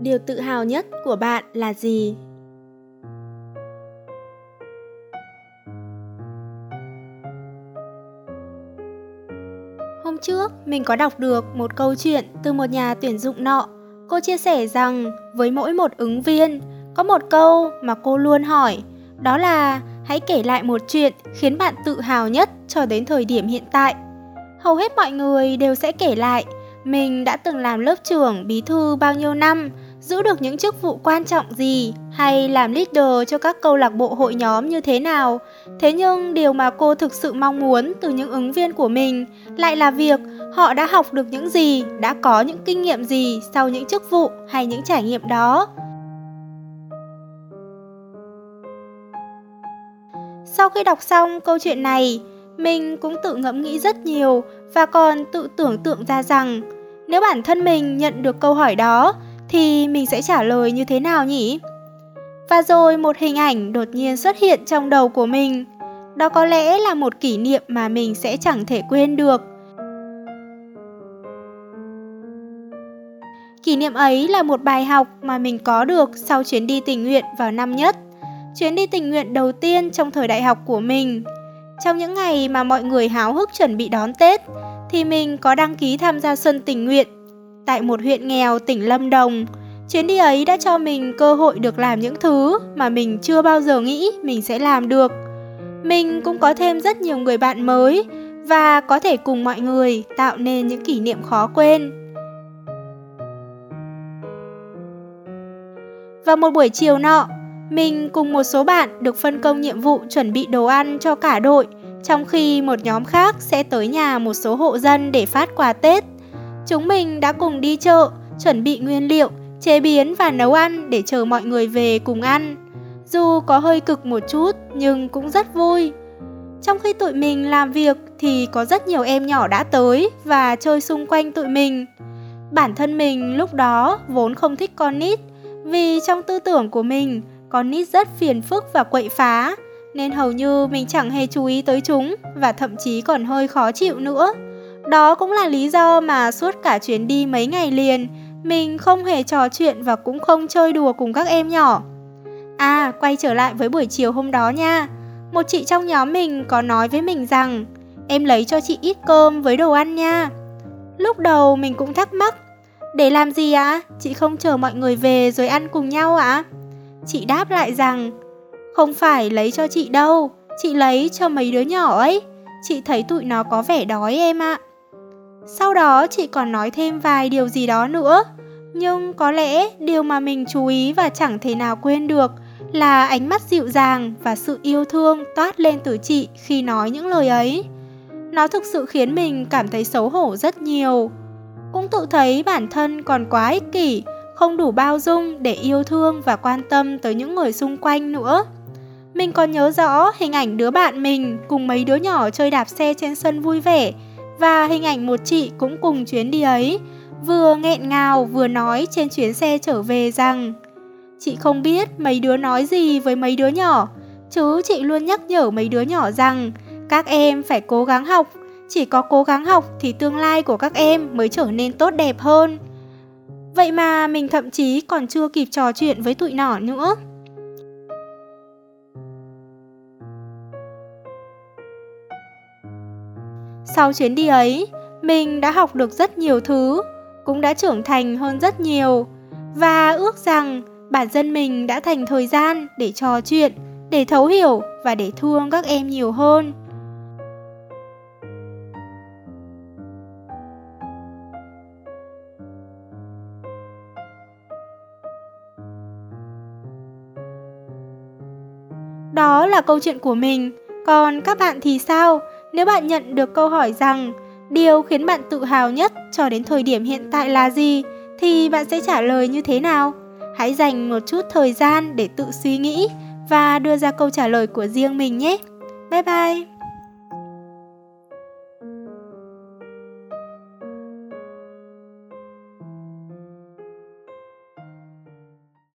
điều tự hào nhất của bạn là gì? Hôm trước, mình có đọc được một câu chuyện từ một nhà tuyển dụng nọ. Cô chia sẻ rằng với mỗi một ứng viên, có một câu mà cô luôn hỏi. Đó là, hãy kể lại một chuyện khiến bạn tự hào nhất cho đến thời điểm hiện tại. Hầu hết mọi người đều sẽ kể lại, mình đã từng làm lớp trưởng, bí thư bao nhiêu năm giữ được những chức vụ quan trọng gì hay làm leader cho các câu lạc bộ hội nhóm như thế nào. Thế nhưng điều mà cô thực sự mong muốn từ những ứng viên của mình lại là việc họ đã học được những gì, đã có những kinh nghiệm gì sau những chức vụ hay những trải nghiệm đó. Sau khi đọc xong câu chuyện này, mình cũng tự ngẫm nghĩ rất nhiều và còn tự tưởng tượng ra rằng nếu bản thân mình nhận được câu hỏi đó thì mình sẽ trả lời như thế nào nhỉ? Và rồi một hình ảnh đột nhiên xuất hiện trong đầu của mình. Đó có lẽ là một kỷ niệm mà mình sẽ chẳng thể quên được. Kỷ niệm ấy là một bài học mà mình có được sau chuyến đi tình nguyện vào năm nhất. Chuyến đi tình nguyện đầu tiên trong thời đại học của mình. Trong những ngày mà mọi người háo hức chuẩn bị đón Tết, thì mình có đăng ký tham gia xuân tình nguyện tại một huyện nghèo tỉnh Lâm Đồng. Chuyến đi ấy đã cho mình cơ hội được làm những thứ mà mình chưa bao giờ nghĩ mình sẽ làm được. Mình cũng có thêm rất nhiều người bạn mới và có thể cùng mọi người tạo nên những kỷ niệm khó quên. Vào một buổi chiều nọ, mình cùng một số bạn được phân công nhiệm vụ chuẩn bị đồ ăn cho cả đội, trong khi một nhóm khác sẽ tới nhà một số hộ dân để phát quà Tết. Chúng mình đã cùng đi chợ, chuẩn bị nguyên liệu, chế biến và nấu ăn để chờ mọi người về cùng ăn. Dù có hơi cực một chút nhưng cũng rất vui. Trong khi tụi mình làm việc thì có rất nhiều em nhỏ đã tới và chơi xung quanh tụi mình. Bản thân mình lúc đó vốn không thích con nít vì trong tư tưởng của mình con nít rất phiền phức và quậy phá nên hầu như mình chẳng hề chú ý tới chúng và thậm chí còn hơi khó chịu nữa. Đó cũng là lý do mà suốt cả chuyến đi mấy ngày liền, mình không hề trò chuyện và cũng không chơi đùa cùng các em nhỏ. À, quay trở lại với buổi chiều hôm đó nha. Một chị trong nhóm mình có nói với mình rằng em lấy cho chị ít cơm với đồ ăn nha. Lúc đầu mình cũng thắc mắc, để làm gì ạ? À? Chị không chờ mọi người về rồi ăn cùng nhau ạ? À? Chị đáp lại rằng, không phải lấy cho chị đâu, chị lấy cho mấy đứa nhỏ ấy. Chị thấy tụi nó có vẻ đói em ạ. À. Sau đó chị còn nói thêm vài điều gì đó nữa. Nhưng có lẽ điều mà mình chú ý và chẳng thể nào quên được là ánh mắt dịu dàng và sự yêu thương toát lên từ chị khi nói những lời ấy. Nó thực sự khiến mình cảm thấy xấu hổ rất nhiều. Cũng tự thấy bản thân còn quá ích kỷ, không đủ bao dung để yêu thương và quan tâm tới những người xung quanh nữa. Mình còn nhớ rõ hình ảnh đứa bạn mình cùng mấy đứa nhỏ chơi đạp xe trên sân vui vẻ và hình ảnh một chị cũng cùng chuyến đi ấy, vừa nghẹn ngào vừa nói trên chuyến xe trở về rằng Chị không biết mấy đứa nói gì với mấy đứa nhỏ, chứ chị luôn nhắc nhở mấy đứa nhỏ rằng các em phải cố gắng học, chỉ có cố gắng học thì tương lai của các em mới trở nên tốt đẹp hơn. Vậy mà mình thậm chí còn chưa kịp trò chuyện với tụi nhỏ nữa. Sau chuyến đi ấy, mình đã học được rất nhiều thứ, cũng đã trưởng thành hơn rất nhiều và ước rằng bản thân mình đã thành thời gian để trò chuyện, để thấu hiểu và để thương các em nhiều hơn. Đó là câu chuyện của mình, còn các bạn thì sao? Nếu bạn nhận được câu hỏi rằng, điều khiến bạn tự hào nhất cho đến thời điểm hiện tại là gì thì bạn sẽ trả lời như thế nào? Hãy dành một chút thời gian để tự suy nghĩ và đưa ra câu trả lời của riêng mình nhé. Bye bye!